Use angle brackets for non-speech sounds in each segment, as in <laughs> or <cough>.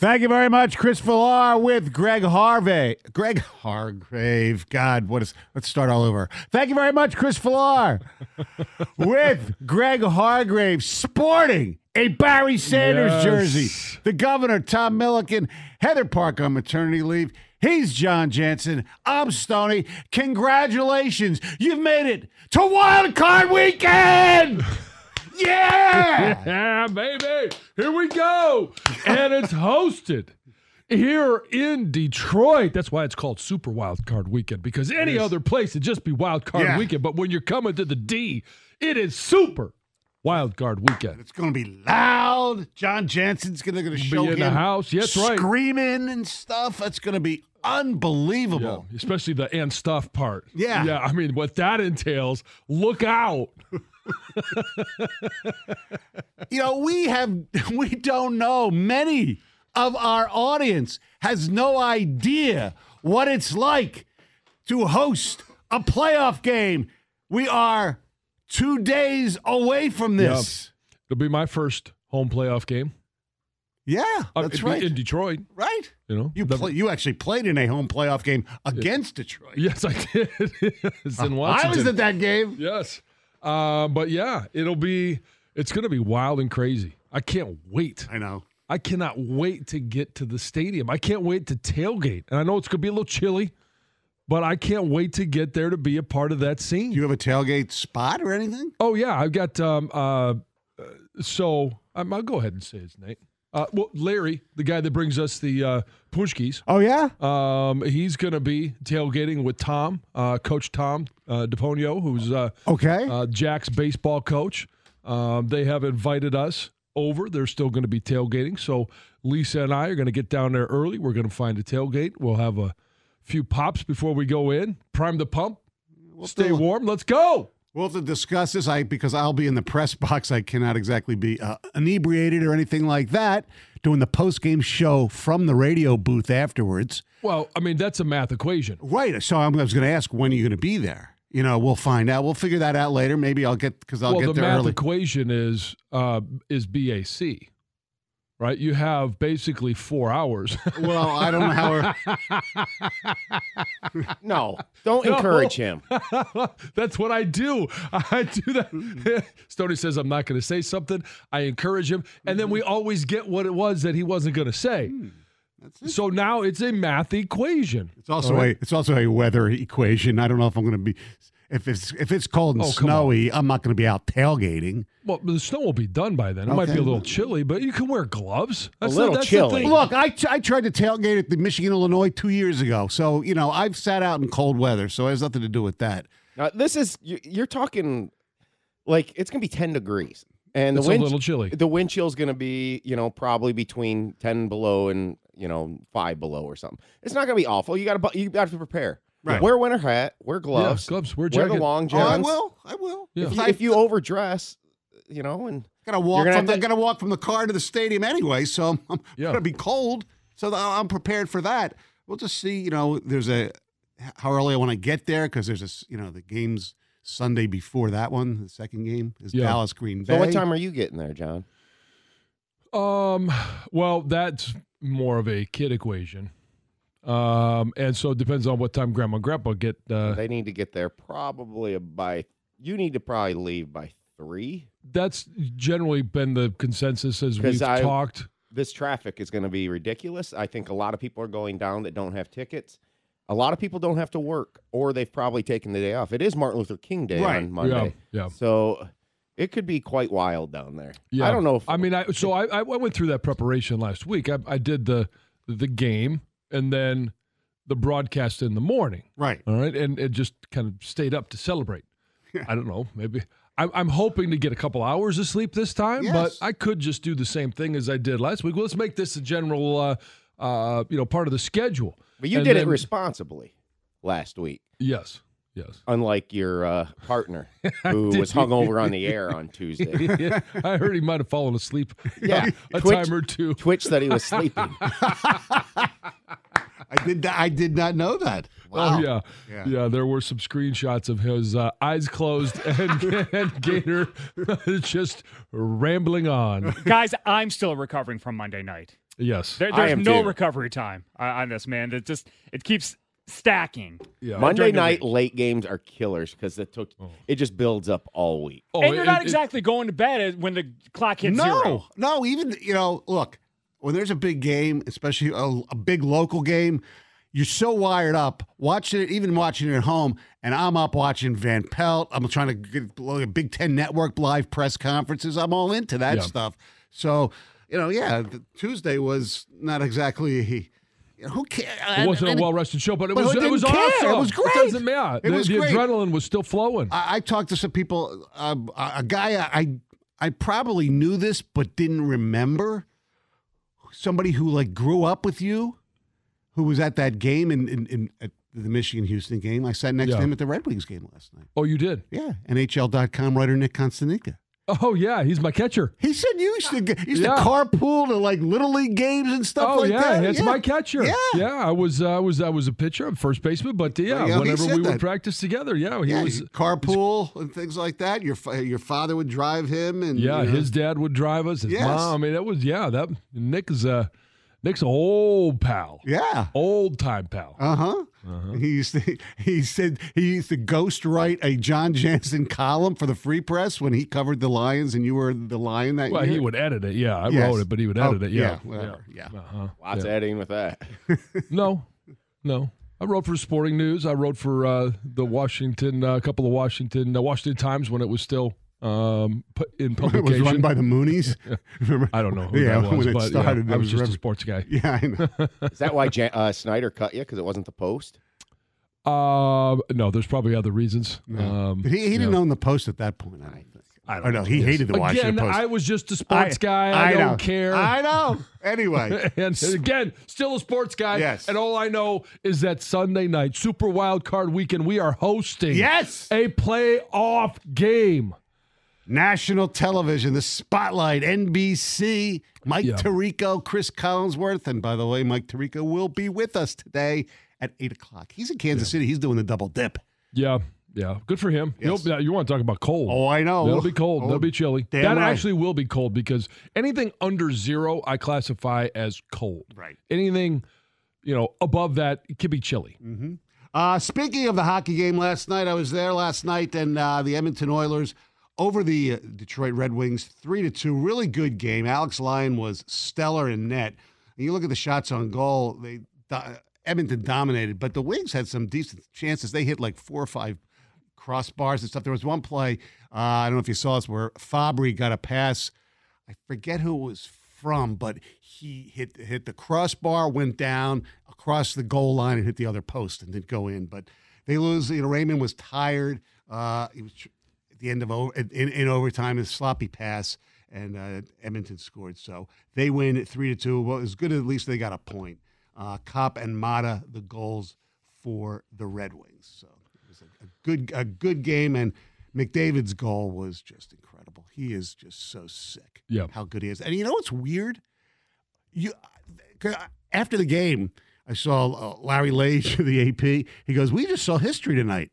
Thank you very much, Chris Villar with Greg Harvey. Greg Hargrave. God, what is let's start all over. Thank you very much, Chris Villar. <laughs> with Greg Hargrave sporting a Barry Sanders Yes. jersey. The governor, Tom Milliken, Heather Park on maternity leave. He's John Jansen. I'm Stony. Congratulations. You've made it to Wild Card Weekend. <laughs> Yeah. Yeah, <laughs> baby. Here we go. And it's hosted here in Detroit. That's why it's called Super Wild Card Weekend because any other place it'd just be Wild Card Yeah. Weekend. But when you're coming to the D, it is Super Wild Card Weekend. It's going to be loud. John Jansen's going to show in the him house. Yes, right. screaming and stuff. It's going to be Yeah, unbelievable. especially the and stuff part. Yeah. Yeah, I mean, what that entails, look out. <laughs> You know, we have <laughs> we don't know. Many of our audience has no idea what it's like to host a playoff game. We are two days away from this. It'll be my first home playoff game. Yeah, Uh, that's it'd right. In Detroit, right. you know. You play, you actually played in a home playoff game against Detroit. Yes, I did. <laughs> it's in I was at that game. Yes. Uh, but yeah, it'll be it's gonna be wild and crazy. I can't wait. I know. I cannot wait to get to the stadium. I can't wait to tailgate. And I know it's gonna be a little chilly, but I can't wait to get there to be a part of that scene. Do you have a tailgate spot or anything? oh yeah, I've got um uh uh, so um, I'll go ahead and say his name. Uh, well, Larry, the guy that brings us the uh, Oh yeah. um, he's going to be tailgating with Tom, uh, Coach Tom uh, DePonio, who's uh, Okay. uh, Jack's baseball coach. Um, they have invited us over. They're still going to be tailgating. So Lisa and I are going to get down there early. We're going to find a tailgate. We'll have a few pops before we go in. Prime the pump. Stay warm. Let's go. We'll have to discuss this. I because I'll be in the press box. I cannot exactly be uh, inebriated or anything like that. Doing the post game show from the radio booth afterwards. Well, I mean, that's a math equation. Right. So I'm, I was going to ask when are you going to be there. You know, we'll find out. We'll figure that out later. Maybe I'll get because I'll well, get the there math early. equation is uh, is BAC, right? You have basically four hours. <laughs> well, I don't know how. We're, <laughs> No, don't No. encourage him. <laughs> That's what I do. I do that. Stoney says I'm not going to say something. I encourage him, and then we mm-hmm. always get what it was that he wasn't going to say. Hmm, so now it's a math equation. it's also All right. a it's also a weather equation. I don't know if I'm going to be if it's if it's cold and Oh, come snowy. I'm not going to be out tailgating. Well, the snow will be done by then. It might be a little chilly, but you can wear gloves. That's little that's chilly. thing. Look, I, I tried to tailgate at the Michigan Illinois two years ago. So, you know, I've sat out in cold weather. So it has nothing to do with that. Now, this is you- you're talking like it's gonna be ten degrees, and It's the a wind little chilly. the wind chill's gonna be you know probably between ten below and you know five below or something. It's not gonna be awful. You gotta bu- you got to prepare. Right. Wear a winter hat. Wear gloves. Yeah, gloves. Wear Wear the jacket. long Oh, johns. I will. I will. Yeah. If If you, if you overdress, you know, and gotta walk gonna from have the, to- gotta walk from the car to the stadium anyway, so I'm, I'm Yeah. gonna be cold. So I'm prepared for that. We'll just see. You know, there's a how early I want to get there because there's a s- you know the game's Sunday before that one. The second game is Yeah. Dallas Green Bay. so what time are you getting there, John? Um, well, that's more of a kid equation. Um, and so it depends on what time grandma and grandpa get. Uh, they need to get there probably by. You need to probably leave by three. that's generally been the consensus as we've I- talked. this traffic is going to be ridiculous. I think a lot of people are going down that don't have tickets. A lot of people don't have to work, or they've probably taken the day off. It is Martin Luther King Day Right. on Monday, Yeah, yeah. so it could be quite wild down there. Yeah. I don't know if I mean, I so I, I went through that preparation last week. I, I did the the game and then the broadcast in the morning. Right. All right, and it just kind of stayed up to celebrate. I don't know, maybe. I'm, I'm hoping to get a couple hours of sleep this time, but I could just do the same thing as I did last week. Well, let's make this a general, uh, uh, you know, part of the schedule. but you And did it responsibly last week, Yes, yes. unlike your uh, partner <laughs> who was hung over on the air on <laughs> Tuesday. Yeah, I heard he might have fallen asleep. <laughs> Yeah, a Twitch- time or two. Twitch that he was sleeping. I did. I did not know that. Wow. Oh yeah. Yeah. yeah, There were some screenshots of his uh, eyes closed and, and Gator just rambling on. Guys, I'm still recovering from Monday night. Yes. There, I there's am no too. recovery time uh, on this, man. It just it keeps stacking. yeah. Monday night week. late games are killers because it took it just builds up all week. Oh, and you're not it- exactly going to bed when the clock hits no, zero. no. Even you know, look when there's a big game, especially a, a big local game, you're so wired up watching it, even watching it at home. And I'm up watching Van Pelt. I'm trying to get look at Big Ten Network live press conferences. I'm all into that Yeah. stuff. So you know, yeah, Tuesday was not exactly. Who cares? It wasn't a well rested show, but it But was it was care? It was great. It doesn't matter. It the was the great. adrenaline was still flowing. I, I talked to some people. Uh, a guy I I probably knew this but didn't remember. Somebody who like grew up with you, who was at that game in, in, in at the Michigan Houston game. I sat next Yeah. to him at the Red Wings game last night. oh, you did? Yeah, NHL.com writer Nick Cotsonika. Oh yeah, he's my catcher. He said you used to get- used Yeah. to carpool to like little league games and stuff Oh like yeah, that. it's my catcher. Yeah. yeah. I was uh, I was I was a pitcher, a first baseman, but uh, yeah, Yeah, he whenever we would practice together, yeah, he Yeah, was. carpool and things like that. Your your father would drive him, and Yeah, you know, his dad would drive us. His Yes. mom. I mean, that was yeah. That Nick is a Nick's an old pal, yeah. old time pal. Uh huh. He used to. He said he used to ghost write a John Jansen column for the Free Press when he covered the Lions, and you were the Lion that well, year. Well, he would edit it. Yeah, I Yes. wrote it, but he would Oh, edit it. Yeah, whatever. Yeah. Uh-huh. Lots Yeah. of editing with that. <laughs> No, no. I wrote for Sporting News. I wrote for uh, the Washington, uh, a couple of Washington, uh, Washington Times when it was still um, pu- in <laughs> It was run by the Moonies. <laughs> <laughs> Remember? I don't know who yeah, that was, when it but yeah, started, I was just a sports guy. Yeah, I know. Is that why Jan- uh, Snyder cut you because it wasn't the post? Uh, no, there's probably other reasons. Um, But he, he didn't yeah. own the post at that point. I don't think. I Oh no, he hated the Washington Again, Post. I was just a sports guy. I, know. don't care. I know. Anyway, and again, still a sports guy. Yes. And all I know is that Sunday night, Super Wild Card Weekend, we are hosting yes, a playoff game. National television, the Spotlight, NBC, Mike Yeah. Tirico, Cris Collinsworth, and by the way, Mike Tirico will be with us today at eight o'clock. He's in Kansas City. He's doing the double dip. Yeah. Yeah. Good for him. Yes. He'll- you want to talk about cold. Oh, I know. It'll be cold. Oh, That'll be chilly. That right. actually will be cold because anything under zero, I classify as cold. Right. Anything, you know, above that, it could be chilly. Uh, speaking of the hockey game last night, I was there last night, and uh, the Edmonton Oilers over the uh, Detroit Red Wings, three to two. Really good game. Alex Lyon was stellar in net. And you look at the shots on goal; they Edmonton dominated, but the Wings had some decent chances. They hit like four or five crossbars and stuff. There was one play uh, I don't know if you saw this where Fabbri got a pass. I forget who it was from, but he hit hit the crossbar, went down across the goal line, and hit the other post and didn't go in. But they lose. You know, Raymond was tired. Uh, he was the end of in, in overtime, a sloppy pass, and uh, Edmonton scored. So they win three to two. Well, it's good. At least they got a point. Uh, Copp and Maatta the goals for the Red Wings. So it was a, a good a good game, and McDavid's goal was just incredible. He is just so sick. Yeah. how good he is. And you know what's weird? You 'cause after the game, I saw uh, Larry Lage <laughs> the AP. He goes, "We just saw history tonight."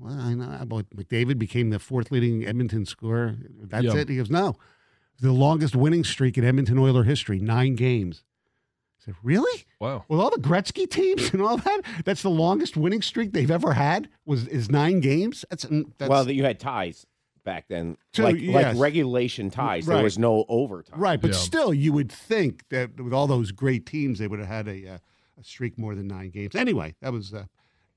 I'm well, I know about McDavid became the fourth leading Edmonton scorer. That's Yeah. it. He goes, "No, the longest winning streak in Edmonton Oiler history, nine games." I said, "Really?" Wow. With all the Gretzky teams and all that, that's the longest winning streak they've ever had. Was is nine games? That's, that's well, that you had ties back then. Two, like yes. like regulation ties. There was no overtime. Right, but Yeah. still, you would think that with all those great teams, they would have had a, uh, a streak more than nine games. Anyway, that was a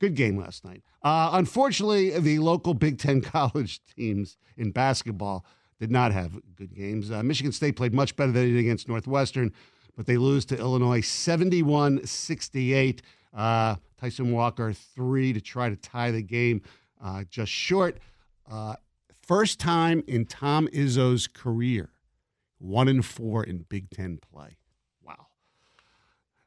good game last night. Uh, unfortunately, the local Big Ten <laughs> college teams in basketball did not have good games. Uh, Michigan State played much better than they did against Northwestern, but they lose to Illinois 71 68. Uh, Tyson Walker, three to try to tie the game, uh, just short. Uh, first time in Tom Izzo's career one and four in Big Ten play.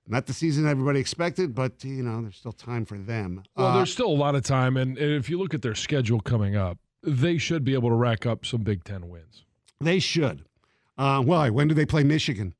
Wow. Not the season everybody expected, but you know, there's still time for them. Well, Uh, there's still a lot of time, and, and if you look at their schedule coming up, they should be able to rack up some Big Ten wins. they should. Uh, why? When do they play Michigan?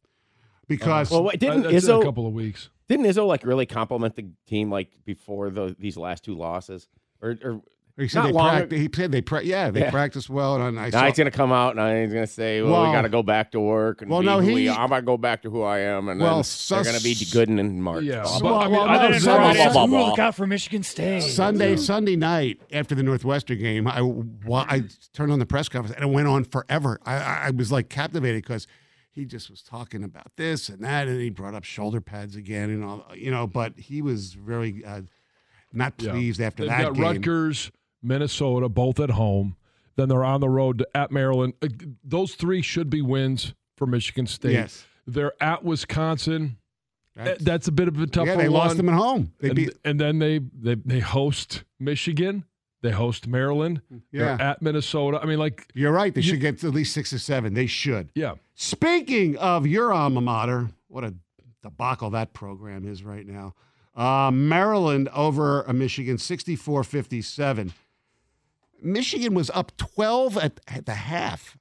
Because Well, wait, didn't Uh, that's in a couple of weeks. didn't Izzo like really compliment the team like before the, these last two losses? Or, or he said not they practice. He said they pra- yeah they Yeah. practice well, and I now saw, he's gonna come out and he's gonna say, "Well, Well- we got to go back to work." And Well, be no, who he- we, I'm gonna go back to who I am, and Well, then so- they're gonna be good in, in March. Yeah, Blah, but, blah, I mean, well, I no, Sunday- Sunday- blah, blah, blah. Look out for Michigan State. Sunday Sunday night after the Northwestern game, I wa- I turned on the press conference and it went on forever. I, I I was like captivated because he just was talking about this and that, and he brought up shoulder pads again and all you know. But he was very uh, not Yeah. pleased after They've that got game. Rutgers, Minnesota, both at home. Then they're on the road to, at Maryland. Uh, Those three should be wins for Michigan State. Yes, They're at Wisconsin. Uh, that's, That's a bit of a tougher yeah. They one. lost them at home. They and, beat and then they, they they host Michigan. They host Maryland. yeah. They're at Minnesota. I mean, like, You're right. They you- should get at least six or seven. They should. yeah. Speaking of your alma mater, what a debacle that program is right now. Uh, Maryland over uh, Michigan, 64 57. Michigan was up 12 at, at the half,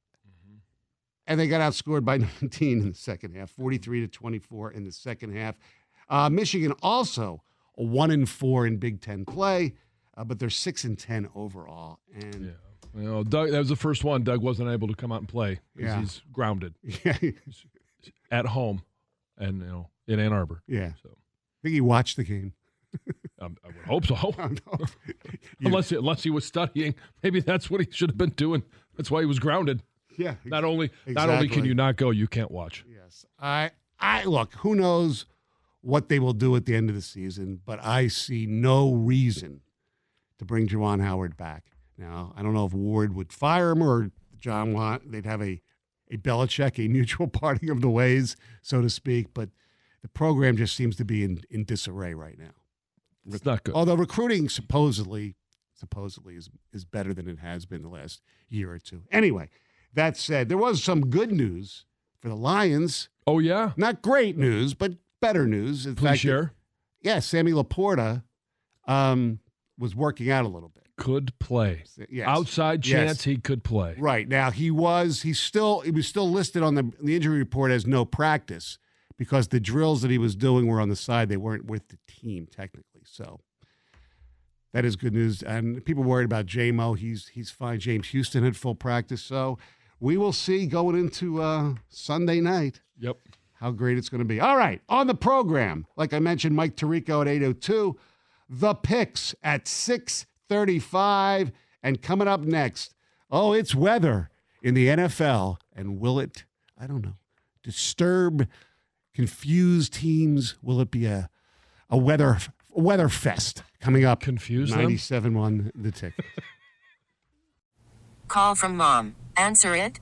and they got outscored by <laughs> 19 in the second half, 43 to 24 in the second half. Uh, Michigan also a one and four in Big Ten play, uh, but they're six and 10 overall. And Yeah. You know, Doug, that was the first one. Doug wasn't able to come out and play because Yeah. he's grounded <laughs> yeah, at home and, you know, in Ann Arbor. yeah. So I think he watched the game. <laughs> um, I would hope so. <laughs> Know. You- <laughs> unless, unless he was studying. Maybe that's what he should have been doing. That's why he was grounded. yeah, Not only not only can you not go, you can't watch. Yes. I I look, who knows what they will do at the end of the season, but I see no reason to bring Juwan Howard back. Now, I don't know if Warde would fire him or John want they'd have a a Belichick, a mutual <laughs> parting of the ways, so to speak, but the program just seems to be in, in disarray right now. It's not good. Although recruiting supposedly supposedly is is better than it has been the last year or two. Anyway, that said, there was some good news for the Lions. Oh yeah, Not great news, but better news. In please fact, share. yeah, Sammy LaPorta um, was working out a little bit. Could play. Yes. Outside Yes. chance he could play. Right now, he was he's still he was still listed on the the injury report as no practice because the drills that he was doing were on the side; they weren't with the team technically. So that is good news. And people worried about JMO. He's he's fine. James Houston had full practice, so we will see going into uh, Sunday night Yep. how great it's going to be. All right, on the program, like I mentioned, Mike Tirico at 802, the picks at 635, and coming up next, oh, it's weather in the NFL, and will it, I don't know, disturb, confuse teams? Will it be a, a weather a weather fest coming up? Confuse them? 97.1 the ticket. <laughs> Call from mom. Answer it.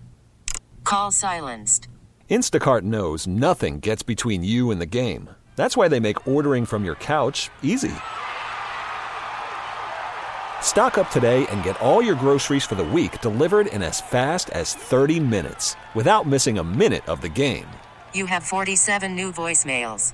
Call silenced. Instacart knows nothing gets between you and the game. That's why they make ordering from your couch easy. Stock up today and get all your groceries for the week delivered in as fast as 30 minutes without missing a minute of the game. You have 47 new voicemails.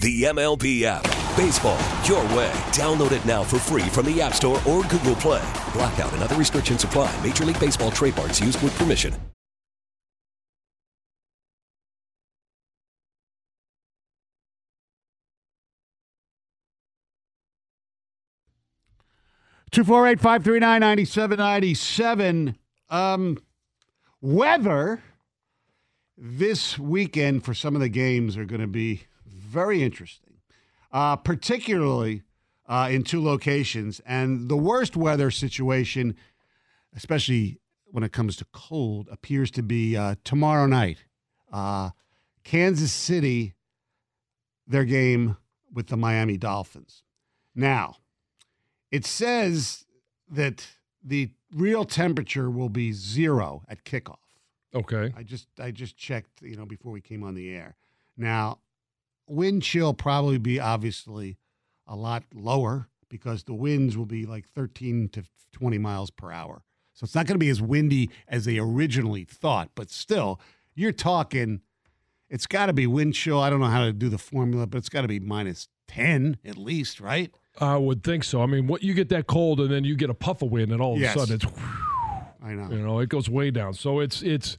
the MLB app. Baseball, your way. Download it now for free from the App Store or Google Play. Blackout and other restrictions apply. Major League Baseball trademarks used with permission. Two four eight five three nine ninety seven ninety seven. Um, weather this weekend for some of the games are going to be very interesting, uh, particularly uh, in two locations. And the worst weather situation, especially when it comes to cold, appears to be uh, tomorrow night. Uh, Kansas City, their game with the Miami Dolphins. Now, it says that the real temperature will be zero at kickoff. Okay. I just I just checked, you know, before we came on the air. Now, wind chill probably be obviously a lot lower because the winds will be like 13 to 20 miles per hour. So it's not going to be as windy as they originally thought, but still, you're talking it's got to be wind chill. I don't know how to do the formula, but it's got to be minus 10 at least, right? I would think so. I mean, what you get that cold and then you get a puff of wind, and all of Yes. a sudden it's I know. you know it goes way down. So it's it's.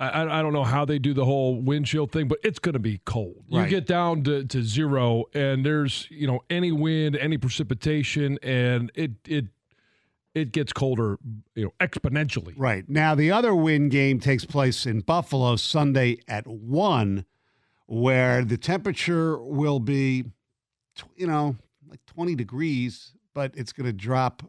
I, I don't know how they do the whole wind chill thing, but it's going to be cold. You get down to, to zero, and there's you know any wind, any precipitation, and it it it gets colder, you know, exponentially. Right. Now, the other win game takes place in Buffalo Sunday at 1, where the temperature will be, you know, like 20 degrees, but it's going to drop,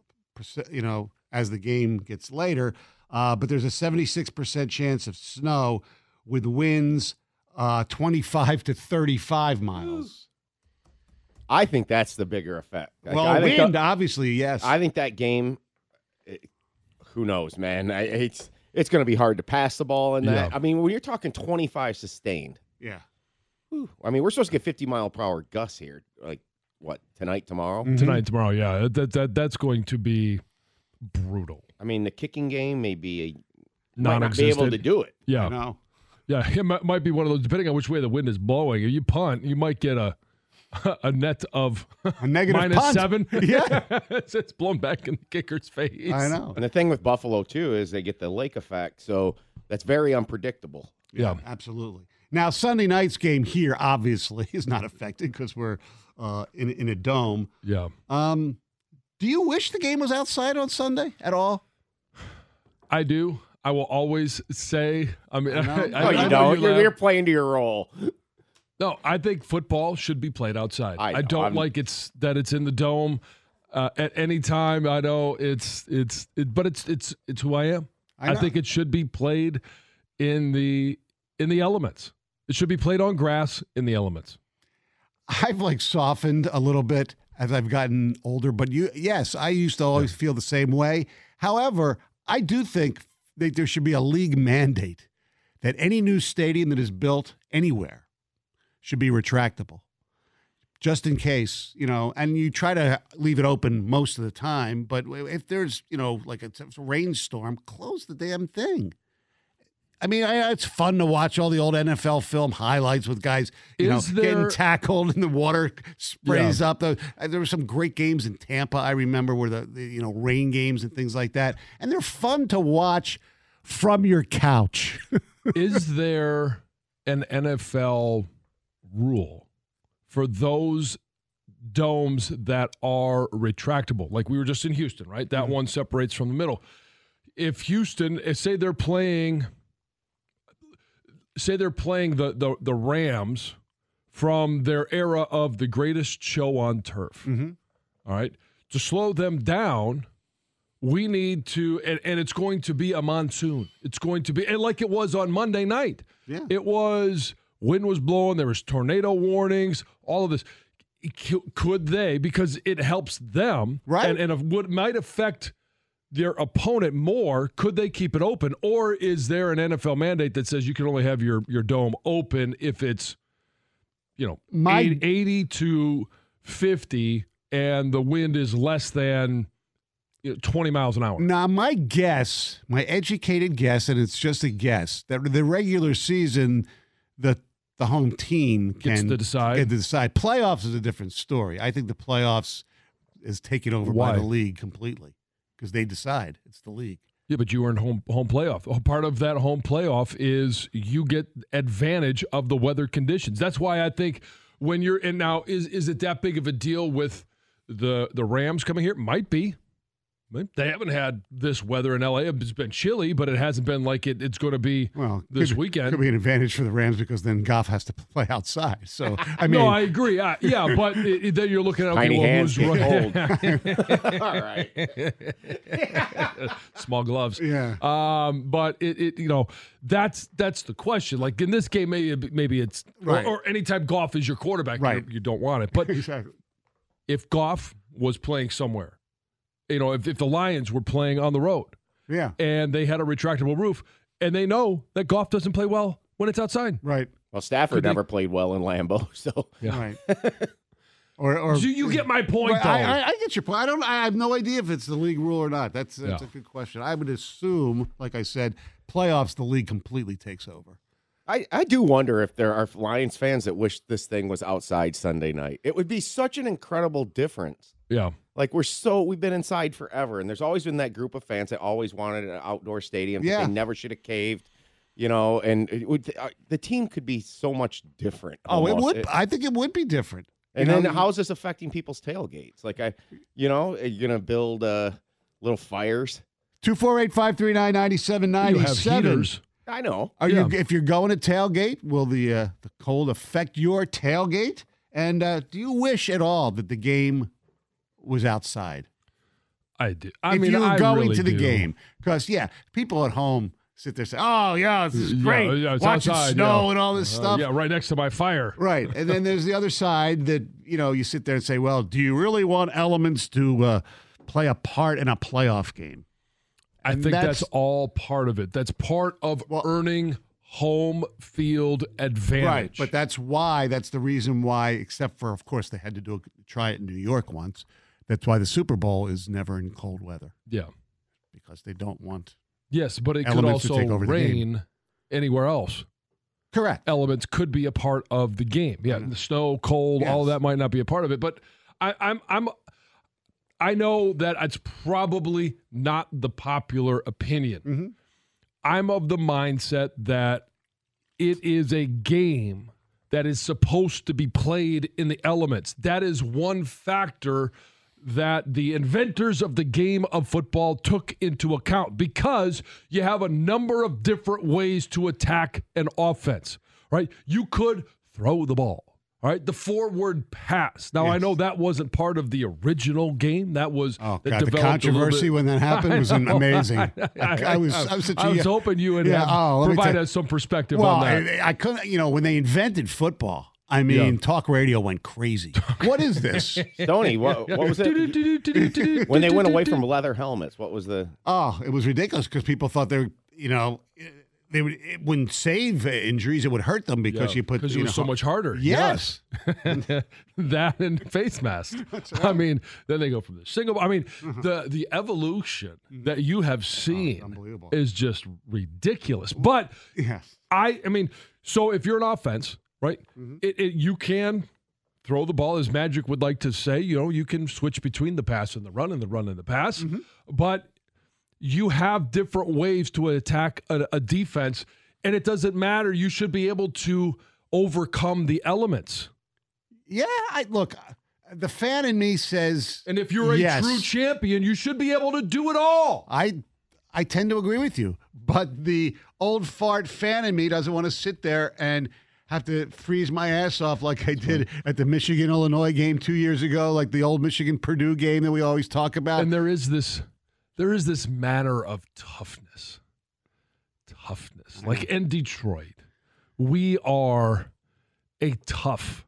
you know, as the game gets later. Uh, but there's a 76% chance of snow with winds uh, 25 to 35 miles. I think that's the bigger effect. Like, Well, I think wind, the- obviously, yes. I think that game. it- who knows, man? I, it's it's going to be hard to pass the ball in that. Yeah. I mean, when you're talking 25 sustained, yeah. whew, I mean, we're supposed to get 50 mile per hour gusts here. Like what tonight, tomorrow? Mhm. Tonight, tomorrow, yeah, that, that that's going to be brutal. I mean, the kicking game may be a might not be able to do it. Yeah, No. Yeah, <laughs> it might, might be one of those. Depending on which way the wind is blowing, if you punt, you might get a <laughs> a net of A negative seven. <laughs> Yeah. it's, it's blown back in the kicker's face. I know. And the thing with Buffalo too is they get the lake effect, so that's very unpredictable. Yeah. absolutely. Now Sunday night's game here obviously is not affected because we're uh, in in a dome. Yeah. Um, do you wish the game was outside on Sunday at all? I do. I will always say. I mean, I know. <laughs> I, No, I you know don't. you You're, you're playing to your role. No, I think football should be played outside. I I, know, don't I'm- like it's that it's in the dome uh, at any time. I know it's it's it, but it's it's it's who I am. I I, think it should be played in the in the elements. It should be played on grass in the elements. I've like softened a little bit as I've gotten older, but you, yes, I used to always feel the same way. However, I do think that there should be a league mandate that any new stadium that is built anywhere should be retractable, just in case, you know. And you try to leave it open most of the time, but if there's, you know, like a, a rainstorm, close the damn thing. I mean, I, it's fun to watch all the old NFL film highlights with guys, you Is know, getting tackled and the water sprays up. The, uh, there were some great games in Tampa. I remember where the, the you know rain games and things like that, and they're fun to watch from your couch. <laughs> Is there an NFL rule for those domes that are retractable? Like we were just in Houston, right? That one separates from the middle. If Houston, if say they're playing, say they're playing the the, the Rams from their era of the greatest show on turf. Mm-hmm. All right, to slow them down we need to and, and it's going to be a monsoon it's going to be and like it was on monday night Yeah. it was wind was blowing there was tornado warnings all of this could they because it helps them Right. and, and if what might affect their opponent more could they keep it open or is there an nfl mandate that says you can only have your your dome open if it's you know My- 80, 80 to 50 and the wind is less than you know, 20 miles an hour Now, my guess, my educated guess, and it's just a guess, that the regular season, the the home team Gets can to decide. Get to decide. Playoffs is a different story. I think the playoffs is taken over Why? by the league completely because they decide. It's the league. Yeah, but you earned home home playoff. A Part of that home playoff is you get advantage of the weather conditions. That's why I think when you're in now, is is it that big of a deal with the the Rams coming here might be. They haven't had this weather in LA. It's been chilly, but it hasn't been like it, it's going to be Well, this could, weekend. could be an advantage for the Rams because then Goff has to play outside. So I <laughs> mean, no, I agree. Uh, yeah, but it, it- then you're looking at okay, Tiny well, hands who's get running? <laughs> <laughs> All right. Small gloves. Yeah. Um, but it, it, you know, that's that's the question. Like in this game, maybe maybe it's Right. or, or anytime Goff is your quarterback, you- Right. you, don't want it. But exactly. if Goff was playing somewhere, you know, if, if the Lions were playing on the road Yeah. and they had a retractable roof, and they know that Goff doesn't play well when it's outside. Right. Well, Stafford Could they- never played well in Lambeau, <laughs> so Yeah. Right. <laughs> or or So you get my point, Well, though. I, I, I get your point. I don't. I have no idea if it's the league rule or not. That's that's Yeah. a good question. I would assume, like I said, playoffs the league completely takes over. I, I do wonder if there are Lions fans that wish this thing was outside Sunday night. It would be such an incredible difference. yeah. Like we're so we've been inside forever, and there's always been that group of fans that always wanted an outdoor stadium. Yeah. they never should have caved, you know. And it would, uh, the team could be so much different. Oh, it almost. would. I think it would be different. And You then know, how is this affecting people's tailgates? Like I, you know, you're you gonna build uh, little fires? Two four eight five three nine ninety seven You ninety have seven. Heaters. I know. Are Yeah. you if you're going to tailgate? Will the uh, the cold affect your tailgate? And uh, do you wish at all that the game was outside? I do. I if mean, you're I going really to the do. game, because yeah, people at home sit there and say, "Oh yeah, this is Yeah, great, yeah, it's watching outside, snow yeah. and all this Uh, stuff." yeah, right next to my fire. Right. And then there's the other side that, you know, you sit there and say, well, do you really want elements to uh, play a part in a playoff game? I And think that's, that's- all part of it. That's part of Well- earning home field advantage. Right. But that's why, that's the reason why, except for, of course, they had to do it, try it in New York once. That's why the Super Bowl is never in cold weather yeah. because they don't want. Yes, but it could also rain anywhere else. Correct. Elements could be a part of the game. Yeah, the snow, cold, all of that might not be a part of it. But I, I'm I'm I know that it's probably not the popular opinion. Mm-hmm. I'm of the mindset that it is a game that is supposed to be played in the elements. That is one factor that the inventors of the game of football took into account because you have a number of different ways to attack an offense, right? You could throw the ball. All right, the forward pass. Now I know that wasn't part of the original game. That was Oh, that God. The developed a little controversy when that <laughs> happened I was know. amazing. <laughs> I, I, I was, I was such a. I was hoping you would uh, Yeah, have, oh, provide tell- us some perspective well, on that. I, I couldn't, you know, when they invented football, I mean, Yeah. talk radio went crazy. what is this? <laughs> Stoney, what, what was it? when they went away from leather helmets, what was the? Oh, it was ridiculous because people thought they were, you know, they would it wouldn't save injuries; it would hurt them because Yeah, you put because it you was know, so much harder. Yes. <laughs> that and face mask. <laughs> I mean, then they go from the single. I mean, mm-hmm. the the evolution mm-hmm. that you have oh, seen unbelievable. is just ridiculous. But Yes. I, I mean, so if you're an offense, right? Mm-hmm. It, it, you can throw the ball, as Magic would like to say. You know, you can switch between the pass and the run, and the run and the pass. But you have different ways to attack a, a defense, and it doesn't matter. You should be able to overcome the elements. Yeah. I look. The fan in me says, And if you're a Yes. true champion, you should be able to do it all. I I tend to agree with you, but the old fart fan in me doesn't want to sit there and have to freeze my ass off like I did at the Michigan Illinois game two years ago, like the old Michigan Purdue game that we always talk about. And there is this there is this manner of toughness. Toughness. Mm-hmm. Like in Detroit, we are a tough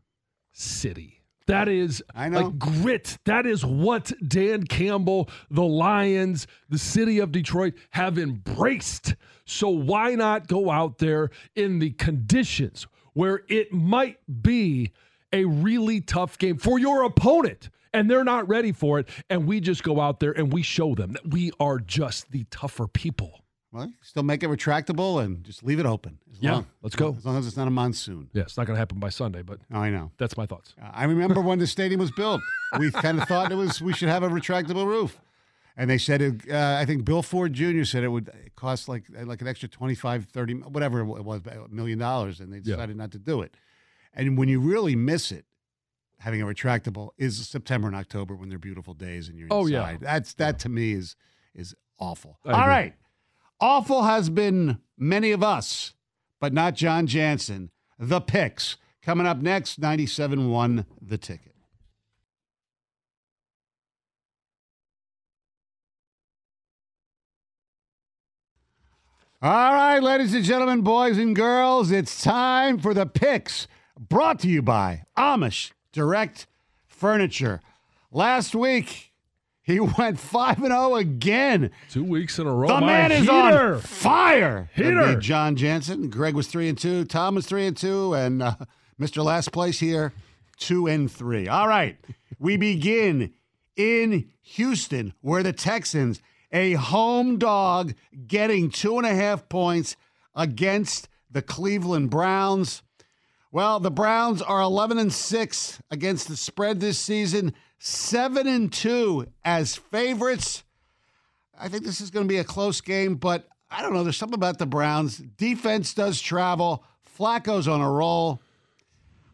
city. That is I know. like grit. That is what Dan Campbell, the Lions, the city of Detroit have embraced. So why not go out there in the conditions where it might be a really tough game for your opponent and they're not ready for it and we just go out there and we show them that we are just the tougher people. well, still make it retractable and just leave it open. As Yeah, long- let's go. As long as it's not a monsoon. Yeah, it's not going to happen by Sunday, but I know. that's my thoughts. I remember when the stadium was built. We kind of <laughs> thought it was we should have a retractable roof, and they said it. Uh, I think Bill Ford Jr. said it would cost like like an extra 25, 30, whatever it was, a million dollars, and they Yeah. decided not to do it. And when you really miss it, having a retractable is September and October when they're beautiful days and you're Oh, yeah. That's that to me is is awful. I All agree. right. Awful has been many of us, but not John Jansen. The picks. Coming up next, 97 won the ticket. All right, ladies and gentlemen, boys and girls, it's time for the picks brought to you by Amish Direct Furniture. Last week, he <laughs> went 5 and 0 again. Two weeks in a row. The My man is heater. on fire. Heater. John Jansen. Greg was 3 and 2, Tom was 3 and 2, and uh, <laughs> Mr. Last Place here, 2 and 3. All right. We begin in Houston, where the Texans, a home dog, getting two and a half points against the Cleveland Browns. Well, the Browns are 11 and 6 against the spread this season, 7 and 2 as favorites. I think this is going to be a close game, but I don't know. There's something about the Browns. Defense does travel. Flacco's on a roll.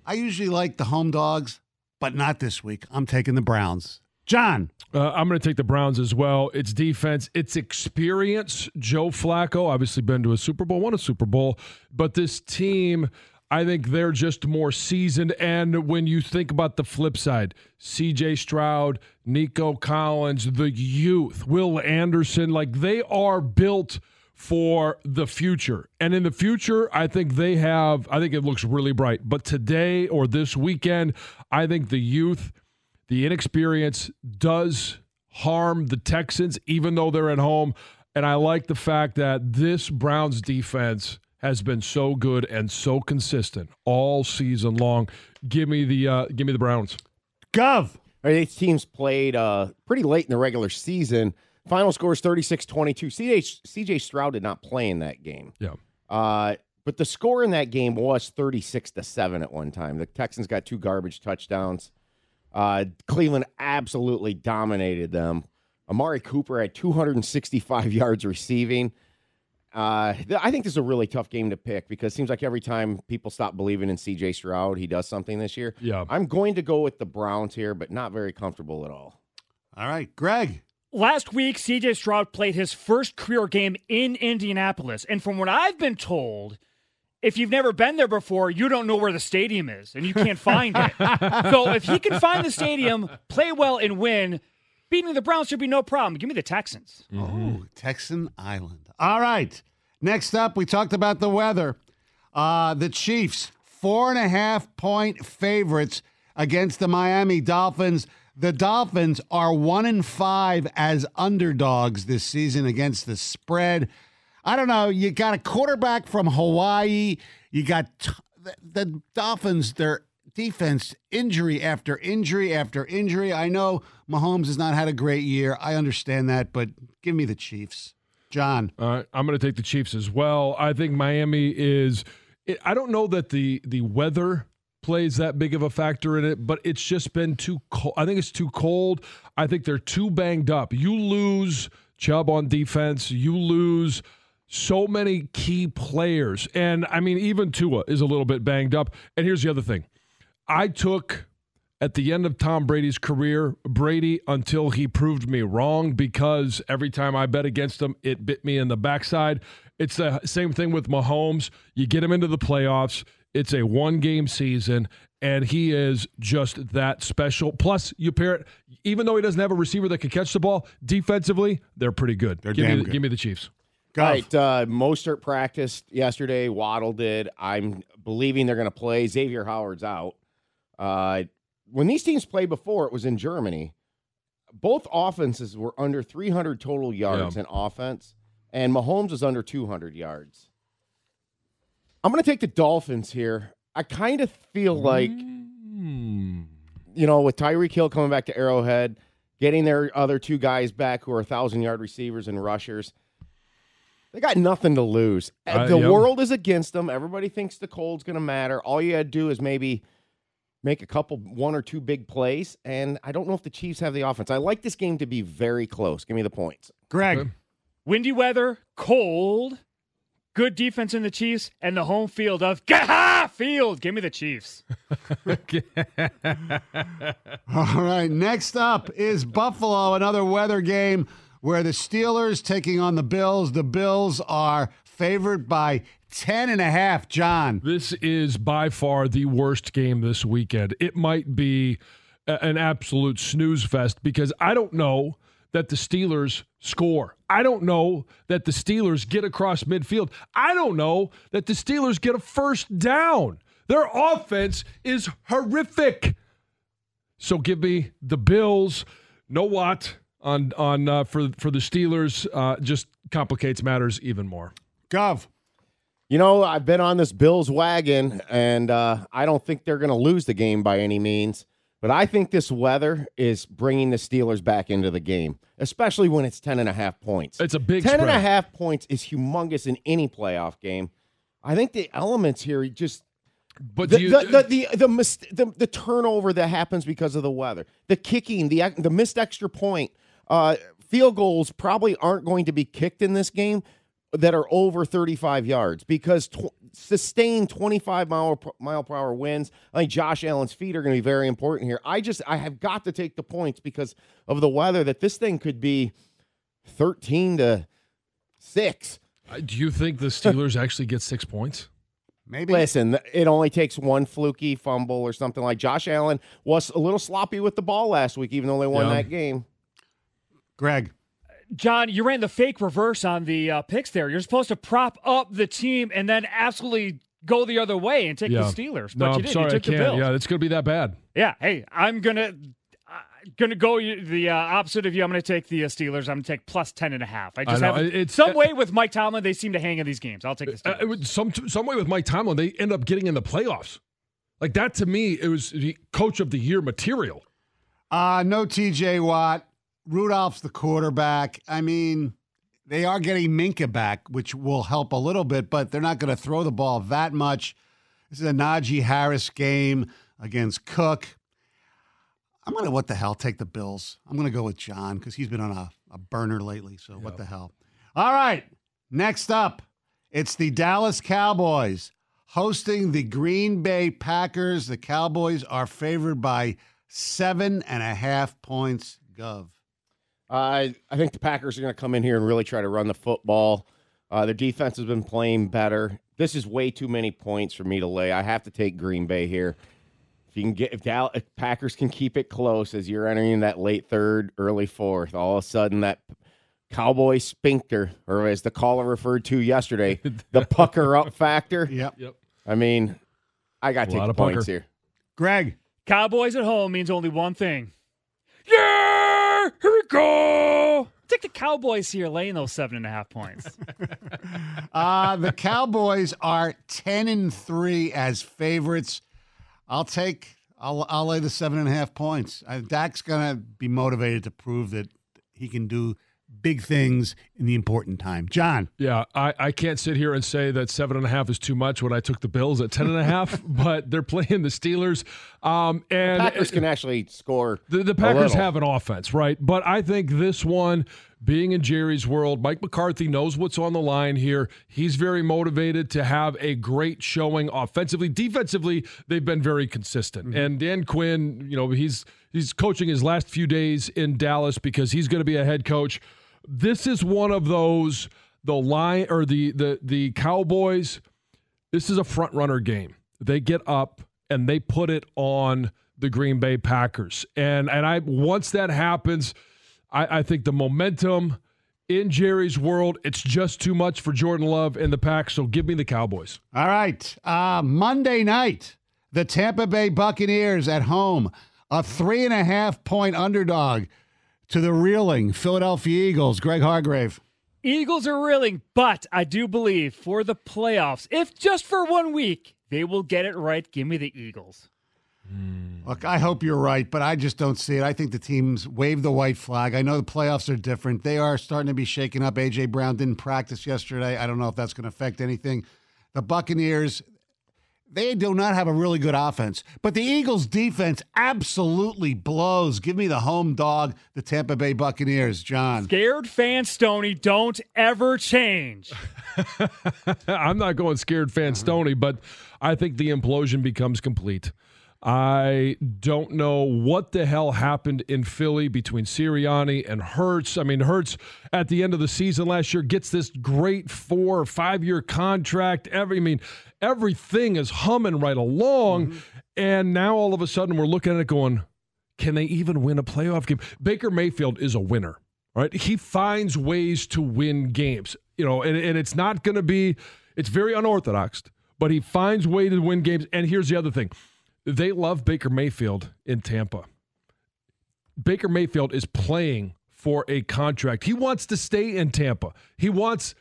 I usually like the home dogs, but not this week. I'm taking the Browns. John, Uh, I'm going to take the Browns as well. It's defense, it's experience. Joe Flacco, obviously been to a Super Bowl, won a Super Bowl, but this team, I think they're just more seasoned. And when you think about the flip side, CJ Stroud, Nico Collins, the youth, Will Anderson, like they are built for the future. And in the future, I think they have, I think it looks really bright. But today or this weekend, I think the youth, the inexperience does harm the Texans, even though they're at home. And I like the fact that this Browns defense has been so good and so consistent all season long. Give me the uh, give me the Browns. Gov. All right, These teams played uh, pretty late in the regular season. Final score is 36 22. CJ, CJ Stroud did not play in that game. Yeah. Uh, but the score in that game was 36 to 7 at one time. The Texans got two garbage touchdowns. Uh, Cleveland absolutely dominated them. Amari Cooper had 265 <laughs> yards receiving. Uh, th- I think this is a really tough game to pick because it seems like every time people stop believing in CJ Stroud, he does something this year. Yeah. I'm going to go with the Browns here, but not very comfortable at all. All right, Greg. Last week, CJ Stroud played his first career game in Indianapolis. And from what I've been told, if you've never been there before, you don't know where the stadium is and you can't find it. <laughs> so if he can find the stadium, play well, and win, beating the Browns should be no problem. Give me the Texans. Oh, Texan Island. All right. Next up, we talked about the weather. Uh, the Chiefs, four and a half point favorites against the Miami Dolphins. The Dolphins are one in five as underdogs this season against the spread. I don't know. You got a quarterback from Hawaii. You got t- the, the Dolphins, their defense, injury after injury after injury. I know Mahomes has not had a great year. I understand that, but give me the Chiefs. John. Right, I'm going to take the Chiefs as well. I think Miami is. It, I don't know that the the weather plays that big of a factor in it, but it's just been too cold. I think it's too cold. I think they're too banged up. You lose Chubb on defense. You lose so many key players, and I mean even Tua is a little bit banged up. And here's the other thing: I took at the end of Tom Brady's career, Brady until he proved me wrong because every time I bet against him, it bit me in the backside. It's the same thing with Mahomes. You get him into the playoffs, it's a one game season, and he is just that special. Plus, you pair it, even though he doesn't have a receiver that can catch the ball, defensively, they're pretty good. They're give, damn me, good. give me the Chiefs. Go. All right, uh, Mostert practiced yesterday. Waddle did. I'm believing they're going to play. Xavier Howard's out. Uh, when these teams played before, it was in Germany. Both offenses were under 300 total yards Yeah. in offense, and Mahomes was under 200 yards. I'm going to take the Dolphins here. I kind of feel like, Hmm. you know, with Tyreek Hill coming back to Arrowhead, getting their other two guys back who are 1,000 yard receivers and rushers, they got nothing to lose. Uh, the yep. world is against them. Everybody thinks the cold's going to matter. All you had to do is maybe make a couple, one or two big plays. And I don't know if the Chiefs have the offense. I like this game to be very close. Give me the points. Greg. Windy weather, cold, good defense in the Chiefs, and the home field of GEHA Field. Give me the Chiefs. <laughs> All right. Next up is Buffalo, another weather game where the Steelers taking on the Bills. The Bills are favored by 10 and a half, John. This is by far the worst game this weekend. It might be a- an absolute snooze fest because I don't know that the Steelers score. I don't know that the Steelers get across midfield. I don't know that the Steelers get a first down. Their offense is horrific. So give me the Bills. No what on on uh, for for the Steelers uh, just complicates matters even more. Gov. You know, I've been on this Bills wagon, and uh, I don't think they're going to lose the game by any means. But I think this weather is bringing the Steelers back into the game, especially when it's 10 and a half points. It's a big 10 and a half points is humongous in any playoff game. I think the elements here just But the, you, the, the, the, the, mis- the, the turnover that happens because of the weather, the kicking, the the missed extra point, uh, field goals probably aren't going to be kicked in this game that are over 35 yards because tw- sustained 25 mile per, mile per hour winds. I think Josh Allen's feet are going to be very important here. I just I have got to take the points because of the weather that this thing could be 13 to six. Uh, do you think the Steelers <laughs> actually get six points? Maybe. Listen, it only takes one fluky fumble or something like Josh Allen was a little sloppy with the ball last week, even though they won Yeah. that game. Greg. John, you ran the fake reverse on the uh, picks there. You're supposed to prop up the team and then absolutely go the other way and take Yeah. the Steelers. But No, you I'm did. sorry, you I took the can't. Bills. Yeah, it's going to be that bad. Yeah. Hey, I'm gonna uh, gonna go the uh, opposite of you. I'm gonna take the uh, Steelers. I'm gonna take plus ten and a half. I just know. have It's- some uh, way with Mike Tomlin. They seem to hang in these games. I'll take the Uh, Steelers. it some some way with Mike Tomlin, they end up getting in the playoffs. Like that to me, it was the coach of the year material. Uh, no TJ Watt. Rudolph's the quarterback. I mean, they are getting Minkah back, which will help a little bit, but they're not going to throw the ball that much. This is a Najee Harris game against Cook. I'm going to, what the hell, take the Bills. I'm going to go with John because he's been on a, a burner lately. So what the hell. All right. Next up, it's the Dallas Cowboys hosting the Green Bay Packers. The Cowboys are favored by seven and a half points. Gov. Uh, I think the Packers are going to come in here and really try to run the football. Uh, their defense has been playing better. This is way too many points for me to lay. I have to take Green Bay here. If you can get if, Dallas, if Packers can keep it close as you're entering that late third, early fourth, all of a sudden that Cowboy sphincter, or as the caller referred to yesterday, <laughs> the pucker up factor. Yep. Yep. I mean, I got A to take lot the of points pucker. here. Greg. Cowboys at home means only one thing. Yeah, here we go. Take the Cowboys here, laying those seven and a half points. <laughs> Uh, the Cowboys are 10 and 3 as favorites. I'll take, I'll, I'll lay the seven and a half points. Uh, Dak's going to be motivated to prove that he can do big things in the important time. John. Yeah, I, I can't sit here and say that seven and a half is too much when I took the Bills at ten and a half, <laughs> but they're playing the Steelers. Um, and Packers can actually score. The, the Packers little. have an offense, right? But I think this one, being in Jerry's world, Mike McCarthy knows what's on the line here. He's very motivated to have a great showing offensively. Defensively, they've been very consistent. And Dan Quinn, you know, he's he's coaching his last few days in Dallas because he's going to be a head coach. This is one of those the line or the the the Cowboys this is a front runner game. They get up and they put it on the Green Bay Packers. And and I once that happens, I, I think the momentum in Jerry's world, it's just too much for Jordan Love and the pack. So give me the Cowboys. All right. Uh, Monday night, the Tampa Bay Buccaneers at home, a three and a half point underdog to the reeling Philadelphia Eagles. Greg Hargrave. Eagles are reeling, but I do believe for the playoffs, if just for one week, they will get it right. Give me the Eagles. Hmm. Look, I hope you're right, but I just don't see it. I think the teams wave the white flag. I know the playoffs are different. They are starting to be shaken up. A.J. Brown didn't practice yesterday. I don't know if that's going to affect anything. The Buccaneers, they do not have a really good offense. But the Eagles' defense absolutely blows. Give me the home dog, the Tampa Bay Buccaneers, John. Scared fan Stoney, don't ever change. <laughs> I'm not going scared fan uh-huh. Stony, but I think the implosion becomes complete. I don't know what the hell happened in Philly between Sirianni and Hurts. I mean, Hurts at the end of the season last year gets this great four or five year contract. Every, I mean, everything is humming right along, mm-hmm. and now all of a sudden we're looking at it going, can they even win a playoff game? Baker Mayfield is a winner. Right? He finds ways to win games. You know, and, and it's not going to be, it's very unorthodox, but he finds ways to win games. And here's the other thing they love Baker Mayfield in Tampa. Baker Mayfield is playing for a contract. He wants to stay in Tampa. He wants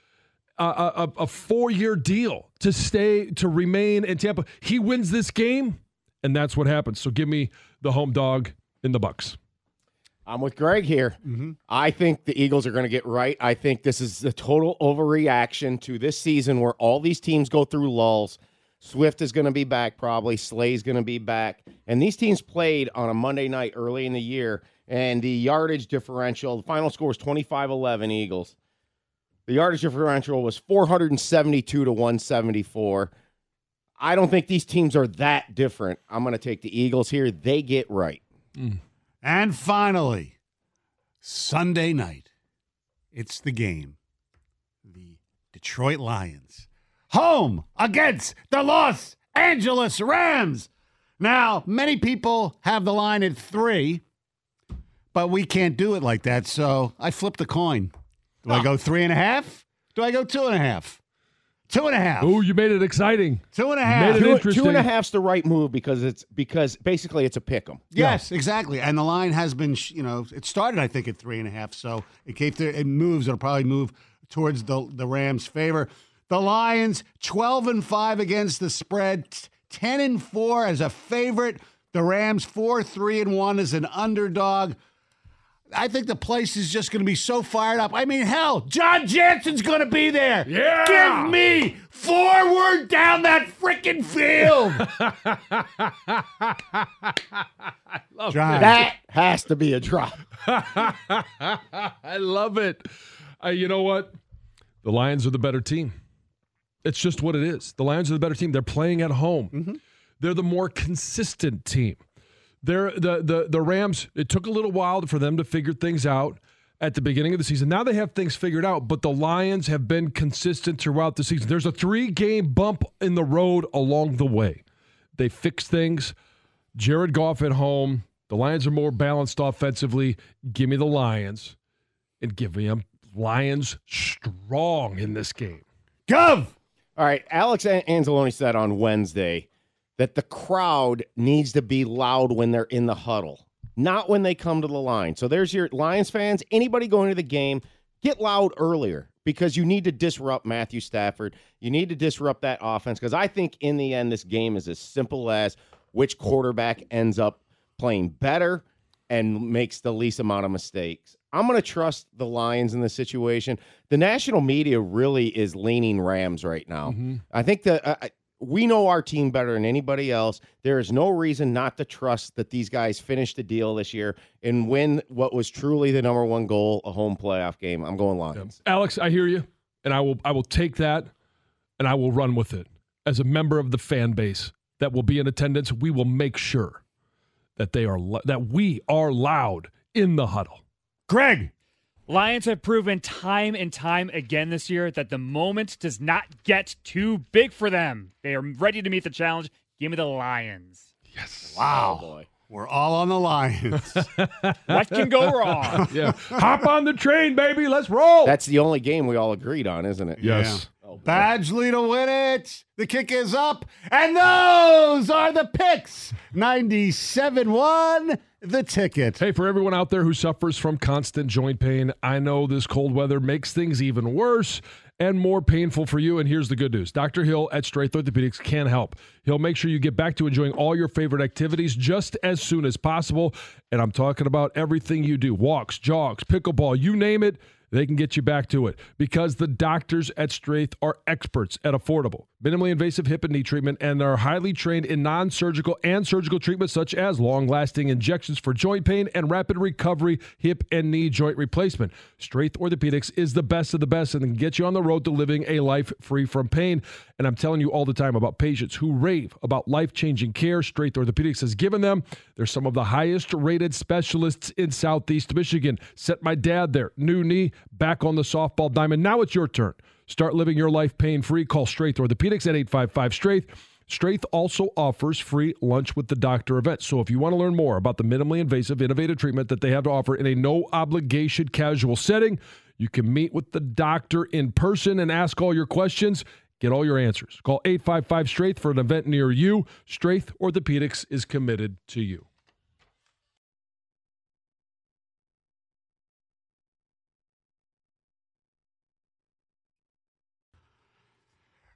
a, a, a four year deal to stay, to remain in Tampa. He wins this game, and that's what happens. So give me the home dog in the Bucks. I'm with Greg here. Mm-hmm. I think the Eagles are going to get right. I think this is a total overreaction to this season where all these teams go through lulls. Swift is going to be back probably. Slay's going to be back. And these teams played on a Monday night early in the year, and the yardage differential, the final score was 25 11 Eagles. The yardage differential was 472 to 174. I don't think these teams are that different. I'm going to take the Eagles here. They get right. Hmm. And finally, Sunday night, it's the game. The Detroit Lions, home against the Los Angeles Rams. Now, many people have the line at three, but we can't do it like that. So I flipped the coin. Do I go three and a half? Do I go two and a half? Two and a half. Oh, you made it exciting. Two and a Made half. it Two, interesting. two and a half's the right move because it's because basically it's a pick 'em. Yes, exactly. And the line has been, sh- you know, it started I think at three and a half. So it came to, it moves. It'll probably move towards the the Rams' favor. The Lions twelve and five against the spread, t- ten and four as a favorite. The Rams four three and one as an underdog. I think the place is just going to be so fired up. I mean, hell, John Jansen's going to be there. Yeah. Give me forward down that freaking field. <laughs> John. That has to be a drop. <laughs> I love it. Uh, you know what? The Lions are the better team. It's just what it is. The Lions are the better team. They're playing at home. They're the more consistent team. They're the the the Rams. It took a little while for them to figure things out at the beginning of the season. Now they have things figured out, but the Lions have been consistent throughout the season. There's a three game bump in the road along the way. They fix things. Jared Goff at home. The Lions are more balanced offensively. Give me the Lions and give me them Lions strong in this game. Gov. All right, Alex An- Anzalone said on Wednesday that the crowd needs to be loud when they're in the huddle, not when they come to the line. So there's your Lions fans, anybody going to the game, get loud earlier because you need to disrupt Matthew Stafford. You need to disrupt that offense because I think in the end this game is as simple as which quarterback ends up playing better and makes the least amount of mistakes. I'm going to trust the Lions in this situation. The national media really is leaning Rams right now. I think that uh, we know our team better than anybody else. There is no reason not to trust that these guys finish the deal this year and win what was truly the number one goal, a home playoff game. I'm going Lions. Alex, I hear you, and I will I will take that and I will run with it. As a member of the fan base that will be in attendance, we will make sure that they are that we are loud in the huddle. Greg. Lions have proven time and time again this year that the moment does not get too big for them. They are ready to meet the challenge. Give me the Lions. Yes. Wow. Oh, boy. We're all on the Lions. <laughs> What can go wrong? <laughs> Yeah, hop on the train, baby. Let's roll. That's the only game we all agreed on, isn't it? yes. Oh, Badgley to win it. The kick is up. And those are the picks. 97 1, the ticket. Hey, for everyone out there who suffers from constant joint pain, I know this cold weather makes things even worse and more painful for you. And here's the good news Dr. Hill at Straith Orthopedics can help. He'll make sure you get back to enjoying all your favorite activities just as soon as possible. And I'm talking about everything you do walks, jogs, pickleball, you name it. They can get you back to it because the doctors at Straith are experts at affordable, minimally invasive hip and knee treatment and are highly trained in non surgical and surgical treatments such as long lasting injections for joint pain and rapid recovery hip and knee joint replacement. Straith Orthopedics is the best of the best and can get you on the road to living a life free from pain. And I'm telling you all the time about patients who rave about life changing care Straith Orthopedics has given them. They're some of the highest rated specialists in Southeast Michigan. Set my dad there. New knee, back on the softball diamond. Now it's your turn. Start living your life pain free. Call Straith Orthopedics at 855 Straith. Straith also offers free lunch with the doctor event. So if you want to learn more about the minimally invasive, innovative treatment that they have to offer in a no obligation casual setting, you can meet with the doctor in person and ask all your questions. Get all your answers. Call 855 Straith for an event near you. Straith Orthopedics is committed to you.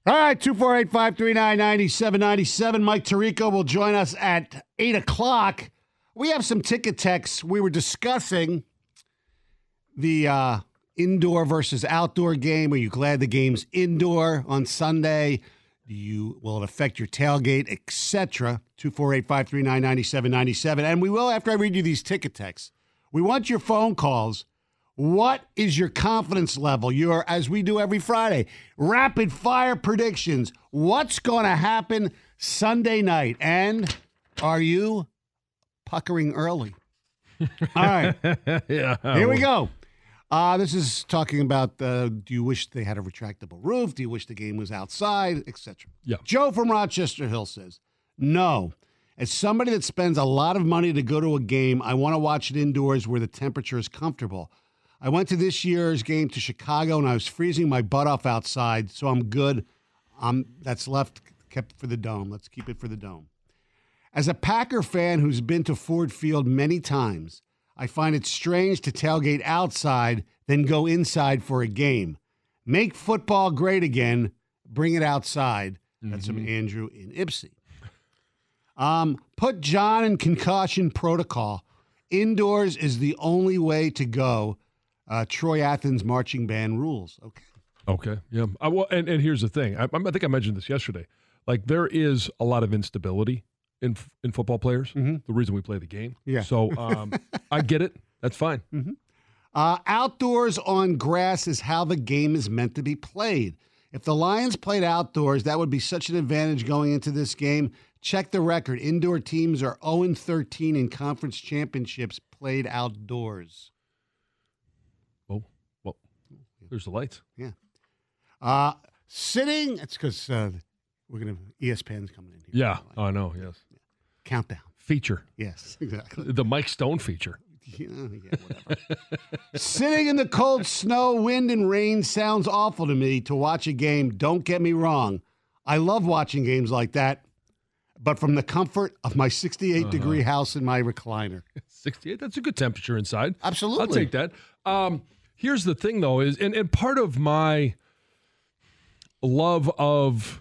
All right, 248 539 9797. Mike Tirico will join us at 8 o'clock. We have some ticket texts. We were discussing the uh, indoor versus outdoor game. Are you glad the game's indoor on Sunday? Do you will it affect your tailgate, etc. 248 539 9797. And we will after I read you these ticket texts. We want your phone calls. What is your confidence level? You are, as we do every Friday, rapid fire predictions. What's going to happen Sunday night? And are you puckering early? <laughs> All right. yeah. Here we go. Uh, this is talking about uh, do you wish they had a retractable roof? Do you wish the game was outside, etc. Yeah. Joe from Rochester Hill says, no. As somebody that spends a lot of money to go to a game, I want to watch it indoors where the temperature is comfortable. I went to this year's game to Chicago and I was freezing my butt off outside, so I'm good. Um, that's left kept for the dome. Let's keep it for the dome. As a Packer fan who's been to Ford Field many times, I find it strange to tailgate outside, then go inside for a game. Make football great again. Bring it outside. That's from Andrew in Ypsi. Um, put John in concussion protocol. Indoors is the only way to go. Uh, Troy Athens marching band rules. Okay. Okay. Yeah. I, well, and, and here's the thing. I, I think I mentioned this yesterday. Like there is a lot of instability in in football players. The reason we play the game. Yeah. So um, <laughs> I get it. That's fine. Uh, outdoors on grass is how the game is meant to be played. If the Lions played outdoors, that would be such an advantage going into this game. Check the record. Indoor teams are 0 13 in conference championships played outdoors. There's the lights. Yeah. Uh, sitting, it's because uh, we're going to, ESPN's coming in here. Yeah. Oh, I know. Yes. Countdown. Feature. Yes, <laughs> exactly. The Mike Stone feature. <laughs> Yeah, yeah, whatever. Sitting in the cold snow, wind, and rain sounds awful to me to watch a game. Don't get me wrong. I love watching games like that, but from the comfort of my 68 degree house in my recliner. <laughs> 68. That's a good temperature inside. Absolutely. I'll take that. Um, here's the thing, though, is and, and part of my love of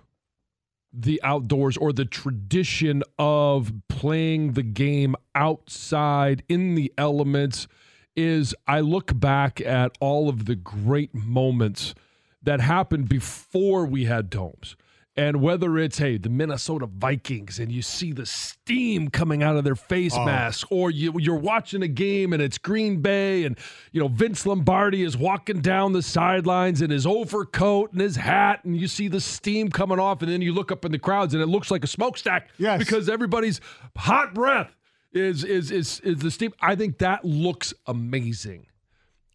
the outdoors or the tradition of playing the game outside in the elements is I look back at all of the great moments that happened before we had domes. And whether it's, hey, the Minnesota Vikings and you see the steam coming out of their face oh. masks, or you, you're watching a game and it's Green Bay and, you know, Vince Lombardi is walking down the sidelines in his overcoat and his hat, and you see the steam coming off, and then you look up in the crowds and it looks like a smokestack Yes. because everybody's hot breath is, is, is, is the steam. I think that looks amazing.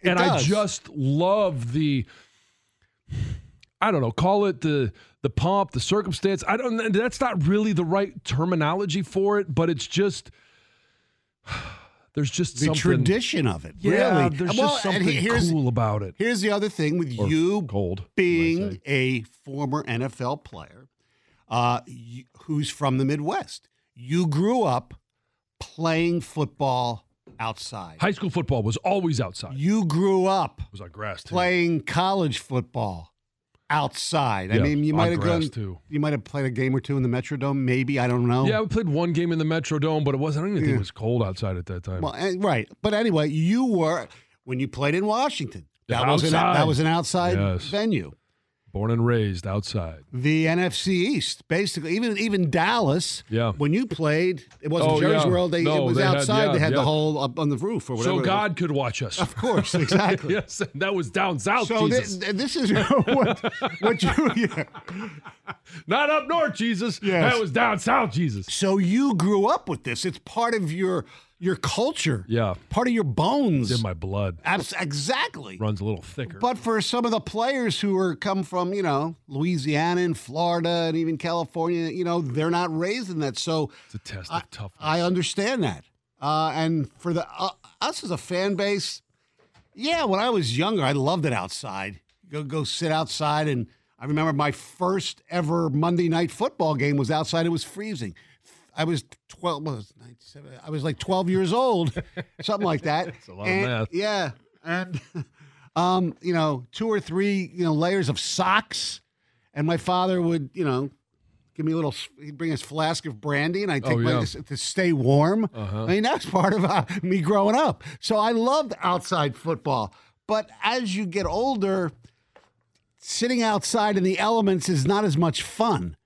It and I just love the I don't know, call it the the pomp, the circumstance. I don't that's not really the right terminology for it, but it's just <sighs> there's just The tradition of it, Yeah, really. there's Well, just something cool about it. Here's the other thing with Or you cold, being a former NFL player uh, y- who's from the Midwest. You grew up playing football outside. High school football was always outside. You grew up was on grass too. playing college football outside. I Yeah, mean, you might have gone. too. You might have played a game or two in the Metrodome. Maybe I don't know. Yeah, we played one game in the Metrodome, but it wasn't. I don't even think Yeah. it was cold outside at that time. Well, eh, right. But anyway, you were when you played in Washington. That was an Outside. that was an outside Yes. venue. Born and raised outside. The NFC East, basically, even even Dallas. Yeah. When you played, it wasn't Oh, Jerry's yeah. World. They, No, it was they had- outside. yeah, they had yeah. the whole up on the roof or whatever. So. God could watch us. of course, <laughs> exactly. yes, that was down south, Jesus. So thi- Jesus. this is <laughs> what, what you. <laughs> Yeah. Not up north, Jesus. Yes. That was down south, Jesus. So you grew up with this. It's part of your your culture. Yeah. Part of your bones. It's in my blood. Abs- exactly. Runs a little thicker. But for some of the players who are come from, you know, Louisiana and Florida and even California, you know, they're not raised in that. So it's a test I, toughness. I understand that. Uh, and for the uh, us as a fan base, yeah, when I was younger, I loved it outside. Go go sit outside, and I remember my first ever Monday night football game was outside. It was freezing. I was twelve. what was it, 97? I was like twelve years old, <laughs> something like that. That's a lot of math. Yeah, and <laughs> um, you know, two or three, you know, layers of socks, and my father would, you know, give me a little. He'd bring his flask of brandy, and I'd take Oh, my yeah. to stay warm. Uh-huh. I mean, that's part of uh, me growing up. So I loved outside football. But as you get older, sitting outside in the elements is not as much fun.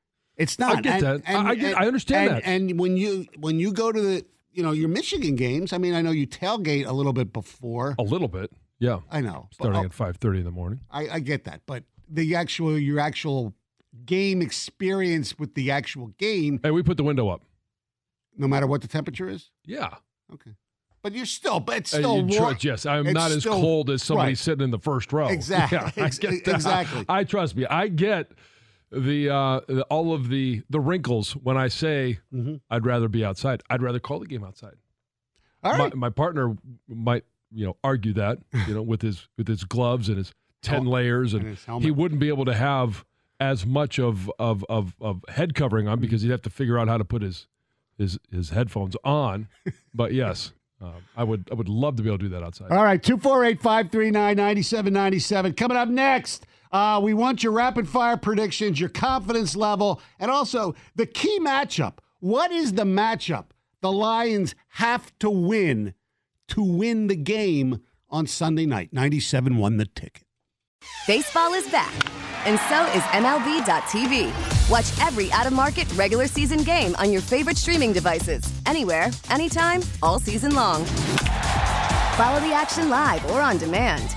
It's not. I get that. I- I get- I understand and- that. And when you when you go to the you know your Michigan games, I mean, I know you tailgate a little bit before. a little bit. Yeah. I know. Starting oh, at 5.30 in the morning. I, I get that, but the actual your actual game experience with the actual game, Hey, we put the window up. no matter what the temperature is. Yeah. Okay, but you're still, but it's Uh, still you warm. yes, I'm it's not as still- cold as somebody right. sitting in the first row. Exactly. <laughs> Yeah, I get exactly. I, trust me. I get the, uh, the all of the the wrinkles when I say Mhm. I'd rather be outside. I'd rather call the game outside. All right. My, my partner might you know argue that you know with his with his gloves and his ten Oh, layers and, and he wouldn't be able to have as much of of of, of head covering Mm-hmm. on because he'd have to figure out how to put his his his headphones on. <laughs> but yes, um, I would I would love to be able to do that outside. All right, 248 539 9797. Coming up next, uh, we want your rapid fire predictions, your confidence level, and also the key matchup. What is the matchup the Lions have to win to win the game on Sunday night? 97 won the ticket. Baseball is back, and so is MLB.tv. Watch every out of market regular season game on your favorite streaming devices, anywhere, anytime, all season long. Follow the action live or on demand.